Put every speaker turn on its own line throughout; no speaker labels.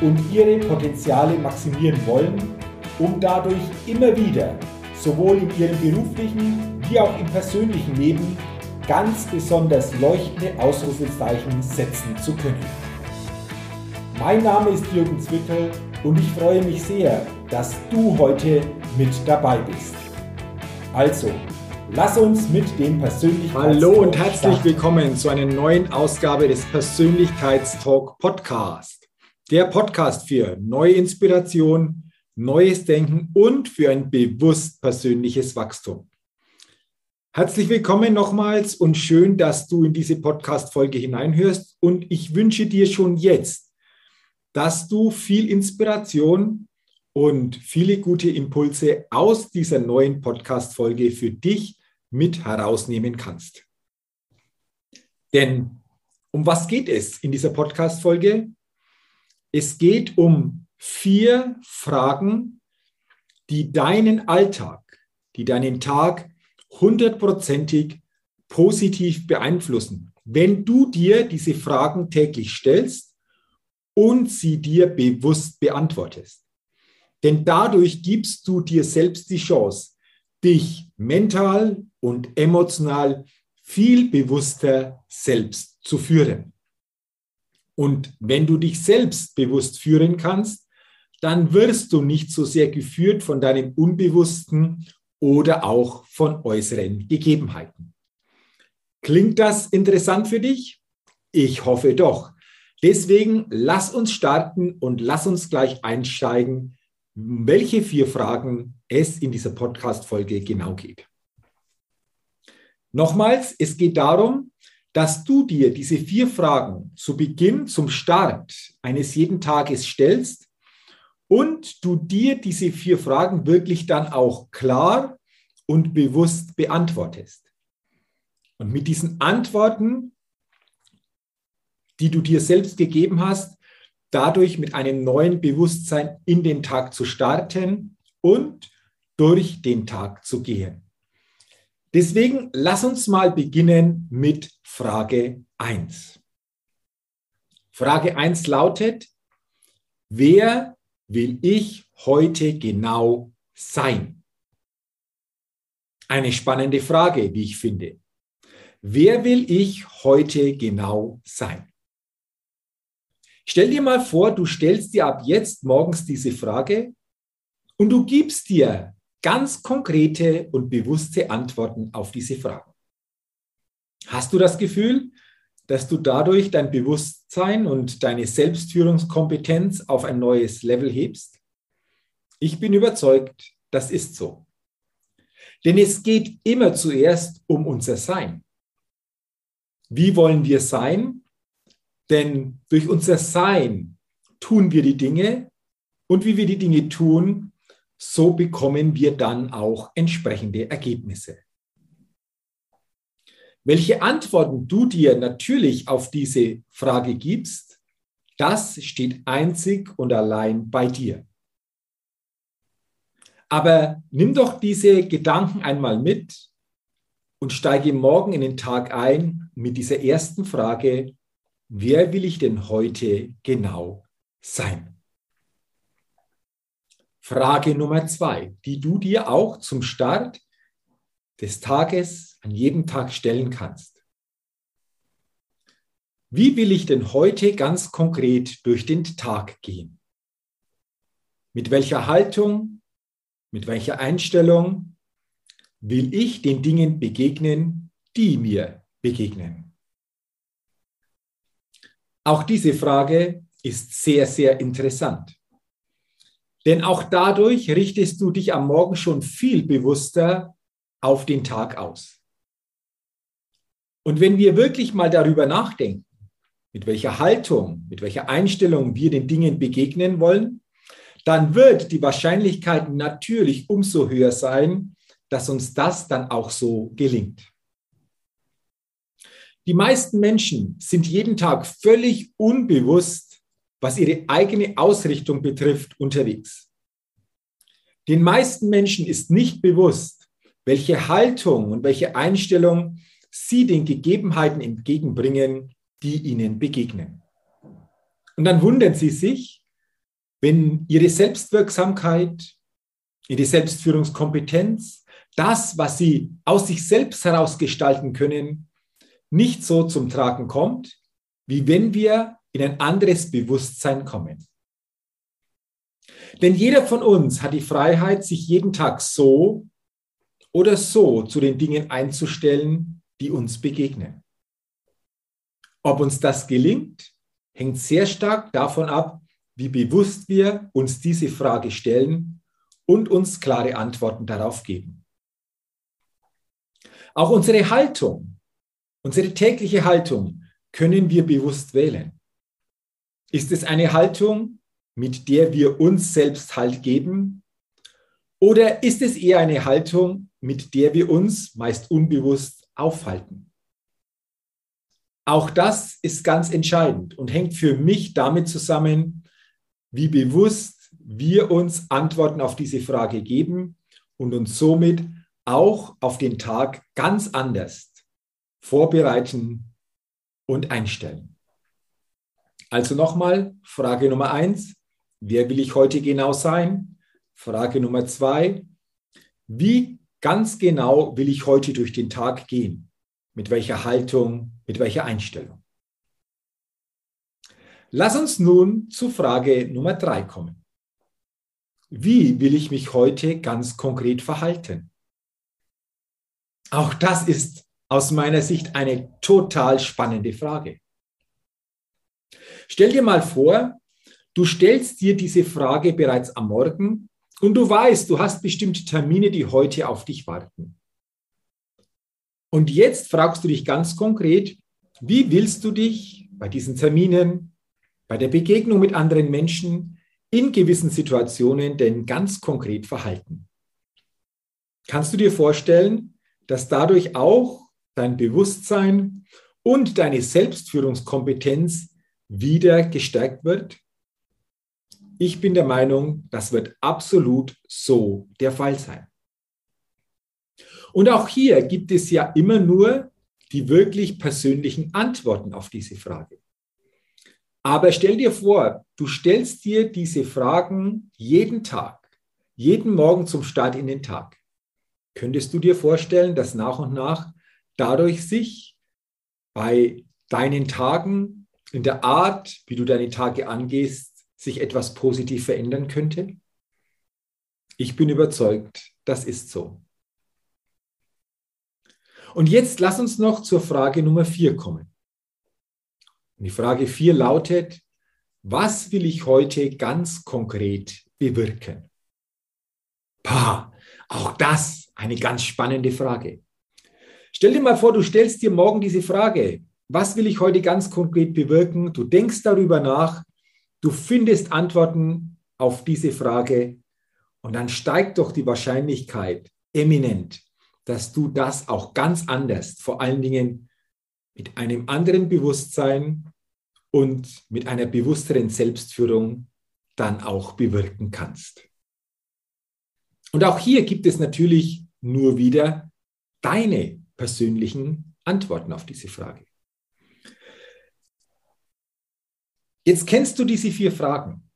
und ihre Potenziale maximieren wollen, um dadurch immer wieder sowohl in ihrem beruflichen wie auch im persönlichen Leben ganz besonders leuchtende Ausrufezeichen setzen zu können. Mein Name ist Jürgen Zwickel und ich freue mich sehr, dass du heute mit dabei bist. Also, lass uns mit dem Persönlichkeitstalk.
Hallo und herzlich starten. willkommen zu einer neuen Ausgabe des Persönlichkeitstalk Podcast der Podcast für neue Inspiration, neues Denken und für ein bewusst persönliches Wachstum. Herzlich willkommen nochmals und schön, dass du in diese Podcast-Folge hineinhörst. Und ich wünsche dir schon jetzt, dass du viel Inspiration und viele gute Impulse aus dieser neuen Podcast-Folge für dich mit herausnehmen kannst. Denn um was geht es in dieser Podcast-Folge? Es geht um vier Fragen, die deinen Alltag, die deinen Tag hundertprozentig positiv beeinflussen, wenn du dir diese Fragen täglich stellst und sie dir bewusst beantwortest. Denn dadurch gibst du dir selbst die Chance, dich mental und emotional viel bewusster selbst zu führen. Und wenn du dich selbst bewusst führen kannst, dann wirst du nicht so sehr geführt von deinem Unbewussten oder auch von äußeren Gegebenheiten. Klingt das interessant für dich? Ich hoffe doch. Deswegen lass uns starten und lass uns gleich einsteigen, welche vier Fragen es in dieser Podcast-Folge genau geht. Nochmals, es geht darum, dass du dir diese vier Fragen zu Beginn, zum Start eines jeden Tages stellst und du dir diese vier Fragen wirklich dann auch klar und bewusst beantwortest. Und mit diesen Antworten, die du dir selbst gegeben hast, dadurch mit einem neuen Bewusstsein in den Tag zu starten und durch den Tag zu gehen. Deswegen lass uns mal beginnen mit Frage 1. Frage 1 lautet, wer will ich heute genau sein? Eine spannende Frage, wie ich finde. Wer will ich heute genau sein? Stell dir mal vor, du stellst dir ab jetzt morgens diese Frage und du gibst dir ganz konkrete und bewusste Antworten auf diese Fragen. Hast du das Gefühl, dass du dadurch dein Bewusstsein und deine Selbstführungskompetenz auf ein neues Level hebst? Ich bin überzeugt, das ist so. Denn es geht immer zuerst um unser Sein. Wie wollen wir sein? Denn durch unser Sein tun wir die Dinge und wie wir die Dinge tun, so bekommen wir dann auch entsprechende Ergebnisse. Welche Antworten du dir natürlich auf diese Frage gibst, das steht einzig und allein bei dir. Aber nimm doch diese Gedanken einmal mit und steige morgen in den Tag ein mit dieser ersten Frage, wer will ich denn heute genau sein? Frage Nummer zwei, die du dir auch zum Start des Tages an jedem Tag stellen kannst. Wie will ich denn heute ganz konkret durch den Tag gehen? Mit welcher Haltung, mit welcher Einstellung will ich den Dingen begegnen, die mir begegnen? Auch diese Frage ist sehr, sehr interessant. Denn auch dadurch richtest du dich am Morgen schon viel bewusster auf den Tag aus. Und wenn wir wirklich mal darüber nachdenken, mit welcher Haltung, mit welcher Einstellung wir den Dingen begegnen wollen, dann wird die Wahrscheinlichkeit natürlich umso höher sein, dass uns das dann auch so gelingt. Die meisten Menschen sind jeden Tag völlig unbewusst, was ihre eigene Ausrichtung betrifft, unterwegs. Den meisten Menschen ist nicht bewusst, welche Haltung und welche Einstellung sie den Gegebenheiten entgegenbringen, die ihnen begegnen. Und dann wundern sie sich, wenn ihre Selbstwirksamkeit, ihre Selbstführungskompetenz, das, was sie aus sich selbst heraus gestalten können, nicht so zum Tragen kommt, wie wenn wir in ein anderes Bewusstsein kommen. Denn jeder von uns hat die Freiheit, sich jeden Tag so oder so zu den Dingen einzustellen, die uns begegnen. Ob uns das gelingt, hängt sehr stark davon ab, wie bewusst wir uns diese Frage stellen und uns klare Antworten darauf geben. Auch unsere Haltung, unsere tägliche Haltung können wir bewusst wählen. Ist es eine Haltung, mit der wir uns selbst Halt geben? Oder ist es eher eine Haltung, mit der wir uns meist unbewusst aufhalten? Auch das ist ganz entscheidend und hängt für mich damit zusammen, wie bewusst wir uns Antworten auf diese Frage geben und uns somit auch auf den Tag ganz anders vorbereiten und einstellen. Also nochmal, Frage Nummer eins, wer will ich heute genau sein? Frage Nummer zwei, wie ganz genau will ich heute durch den Tag gehen? Mit welcher Haltung, mit welcher Einstellung? Lass uns nun zu Frage Nummer drei kommen. Wie will ich mich heute ganz konkret verhalten? Auch das ist aus meiner Sicht eine total spannende Frage. Stell dir mal vor, du stellst dir diese Frage bereits am Morgen und du weißt, du hast bestimmte Termine, die heute auf dich warten. Und jetzt fragst du dich ganz konkret, wie willst du dich bei diesen Terminen, bei der Begegnung mit anderen Menschen in gewissen Situationen denn ganz konkret verhalten? Kannst du dir vorstellen, dass dadurch auch dein Bewusstsein und deine Selbstführungskompetenz wieder gestärkt wird? Ich bin der Meinung, das wird absolut so der Fall sein. Und auch hier gibt es ja immer nur die wirklich persönlichen Antworten auf diese Frage. Aber stell dir vor, du stellst dir diese Fragen jeden Tag, jeden Morgen zum Start in den Tag. Könntest du dir vorstellen, dass nach und nach dadurch sich bei deinen Tagen, in der Art, wie du deine Tage angehst, sich etwas positiv verändern könnte? Ich bin überzeugt, das ist so. Und jetzt lass uns noch zur Frage Nummer vier kommen. die Frage vier lautet, was will ich heute ganz konkret bewirken? Pah, auch das eine ganz spannende Frage. Stell dir mal vor, du stellst dir morgen diese Frage, was will ich heute ganz konkret bewirken? Du denkst darüber nach, du findest Antworten auf diese Frage und dann steigt doch die Wahrscheinlichkeit eminent, dass du das auch ganz anders, vor allen Dingen mit einem anderen Bewusstsein und mit einer bewussteren Selbstführung dann auch bewirken kannst. Und auch hier gibt es natürlich nur wieder deine persönlichen Antworten auf diese Frage. Jetzt kennst du diese vier Fragen.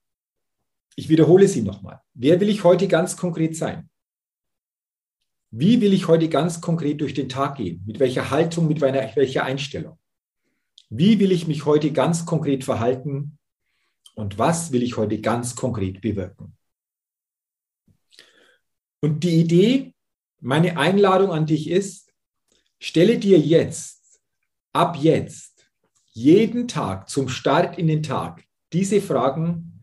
Ich wiederhole sie nochmal. Wer will ich heute ganz konkret sein? Wie will ich heute ganz konkret durch den Tag gehen? Mit welcher Haltung, mit welcher Einstellung? Wie will ich mich heute ganz konkret verhalten? Und was will ich heute ganz konkret bewirken? Und die Idee meine Einladung an dich ist, stelle dir jetzt, ab jetzt, jeden Tag zum Start in den Tag diese Fragen,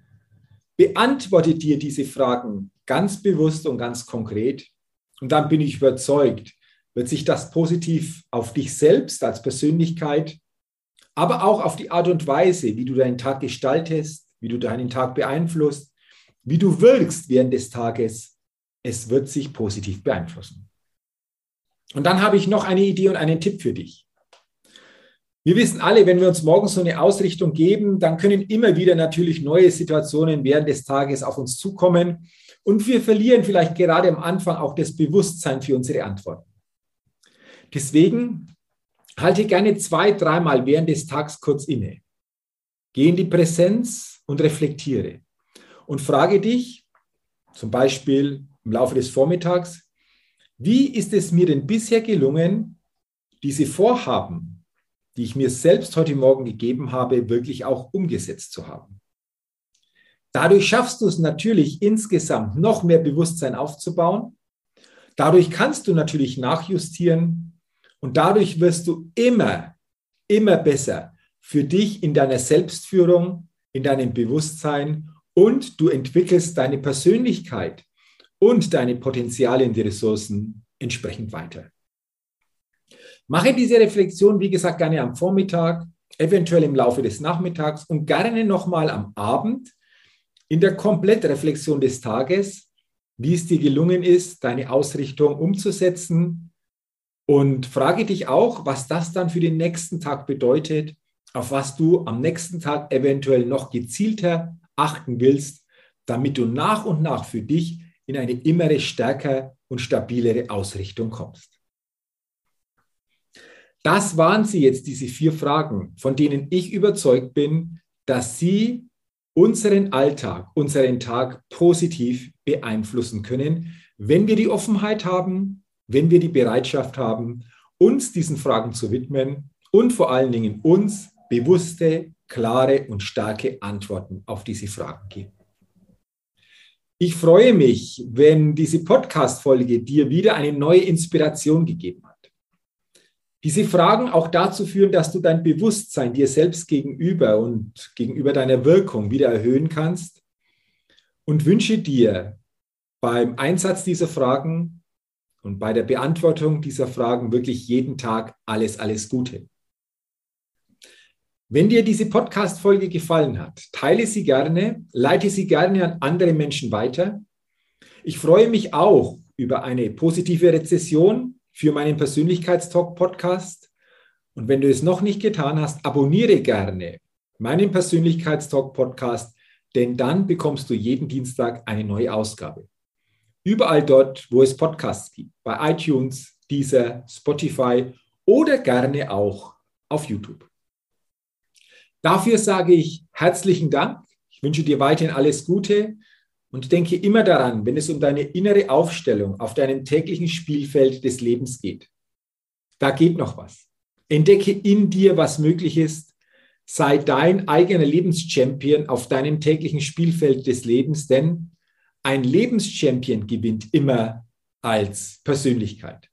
beantworte dir diese Fragen ganz bewusst und ganz konkret. Und dann bin ich überzeugt, wird sich das positiv auf dich selbst als Persönlichkeit, aber auch auf die Art und Weise, wie du deinen Tag gestaltest, wie du deinen Tag beeinflusst, wie du wirkst während des Tages, es wird sich positiv beeinflussen. Und dann habe ich noch eine Idee und einen Tipp für dich. Wir wissen alle, wenn wir uns morgens so eine Ausrichtung geben, dann können immer wieder natürlich neue Situationen während des Tages auf uns zukommen und wir verlieren vielleicht gerade am Anfang auch das Bewusstsein für unsere Antworten. Deswegen halte gerne zwei, dreimal während des Tages kurz inne. Geh in die Präsenz und reflektiere und frage dich, zum Beispiel im Laufe des Vormittags, wie ist es mir denn bisher gelungen, diese Vorhaben, die ich mir selbst heute Morgen gegeben habe, wirklich auch umgesetzt zu haben? Dadurch schaffst du es natürlich insgesamt noch mehr Bewusstsein aufzubauen. Dadurch kannst du natürlich nachjustieren und dadurch wirst du immer, immer besser für dich in deiner Selbstführung, in deinem Bewusstsein und du entwickelst deine Persönlichkeit und deine Potenziale und die Ressourcen entsprechend weiter. Mache diese Reflexion, wie gesagt, gerne am Vormittag, eventuell im Laufe des Nachmittags und gerne nochmal am Abend in der Komplettreflexion des Tages, wie es dir gelungen ist, deine Ausrichtung umzusetzen. Und frage dich auch, was das dann für den nächsten Tag bedeutet, auf was du am nächsten Tag eventuell noch gezielter achten willst, damit du nach und nach für dich in eine immer stärker und stabilere Ausrichtung kommst. Das waren sie jetzt, diese vier Fragen, von denen ich überzeugt bin, dass sie unseren Alltag, unseren Tag positiv beeinflussen können, wenn wir die Offenheit haben, wenn wir die Bereitschaft haben, uns diesen Fragen zu widmen und vor allen Dingen uns bewusste, klare und starke Antworten auf diese Fragen geben. Ich freue mich, wenn diese Podcast-Folge dir wieder eine neue Inspiration gegeben hat. Diese Fragen auch dazu führen, dass du dein Bewusstsein dir selbst gegenüber und gegenüber deiner Wirkung wieder erhöhen kannst und wünsche dir beim Einsatz dieser Fragen und bei der Beantwortung dieser Fragen wirklich jeden Tag alles, alles Gute. Wenn dir diese Podcast-Folge gefallen hat, teile sie gerne, leite sie gerne an andere Menschen weiter. Ich freue mich auch über eine positive Rezession für meinen Persönlichkeitstalk-Podcast. Und wenn du es noch nicht getan hast, abonniere gerne meinen Persönlichkeitstalk-Podcast, denn dann bekommst du jeden Dienstag eine neue Ausgabe. Überall dort, wo es Podcasts gibt, bei iTunes, Deezer, Spotify oder gerne auch auf YouTube. Dafür sage ich herzlichen Dank. Ich wünsche dir weiterhin alles Gute und denke immer daran, wenn es um deine innere Aufstellung auf deinem täglichen Spielfeld des Lebens geht. Da geht noch was. Entdecke in dir, was möglich ist. Sei dein eigener Lebenschampion auf deinem täglichen Spielfeld des Lebens, denn ein Lebenschampion gewinnt immer als Persönlichkeit.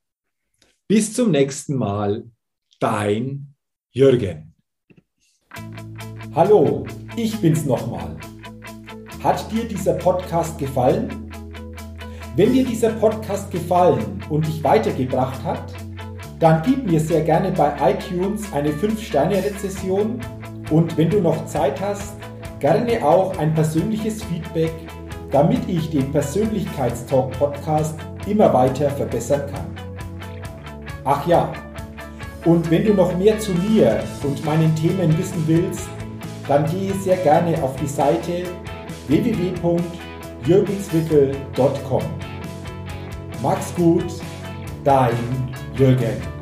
Bis zum nächsten Mal, dein Jürgen.
Hallo, ich bin's nochmal. Hat dir dieser Podcast gefallen? Wenn dir dieser Podcast gefallen und dich weitergebracht hat, dann gib mir sehr gerne bei iTunes eine 5-Sterne-Rezession und wenn du noch Zeit hast, gerne auch ein persönliches Feedback, damit ich den Persönlichkeitstalk Podcast immer weiter verbessern kann. Ach ja, und wenn du noch mehr zu mir und meinen Themen wissen willst, dann gehe sehr gerne auf die Seite www.jürgenswickel.com. Mach's gut, dein Jürgen.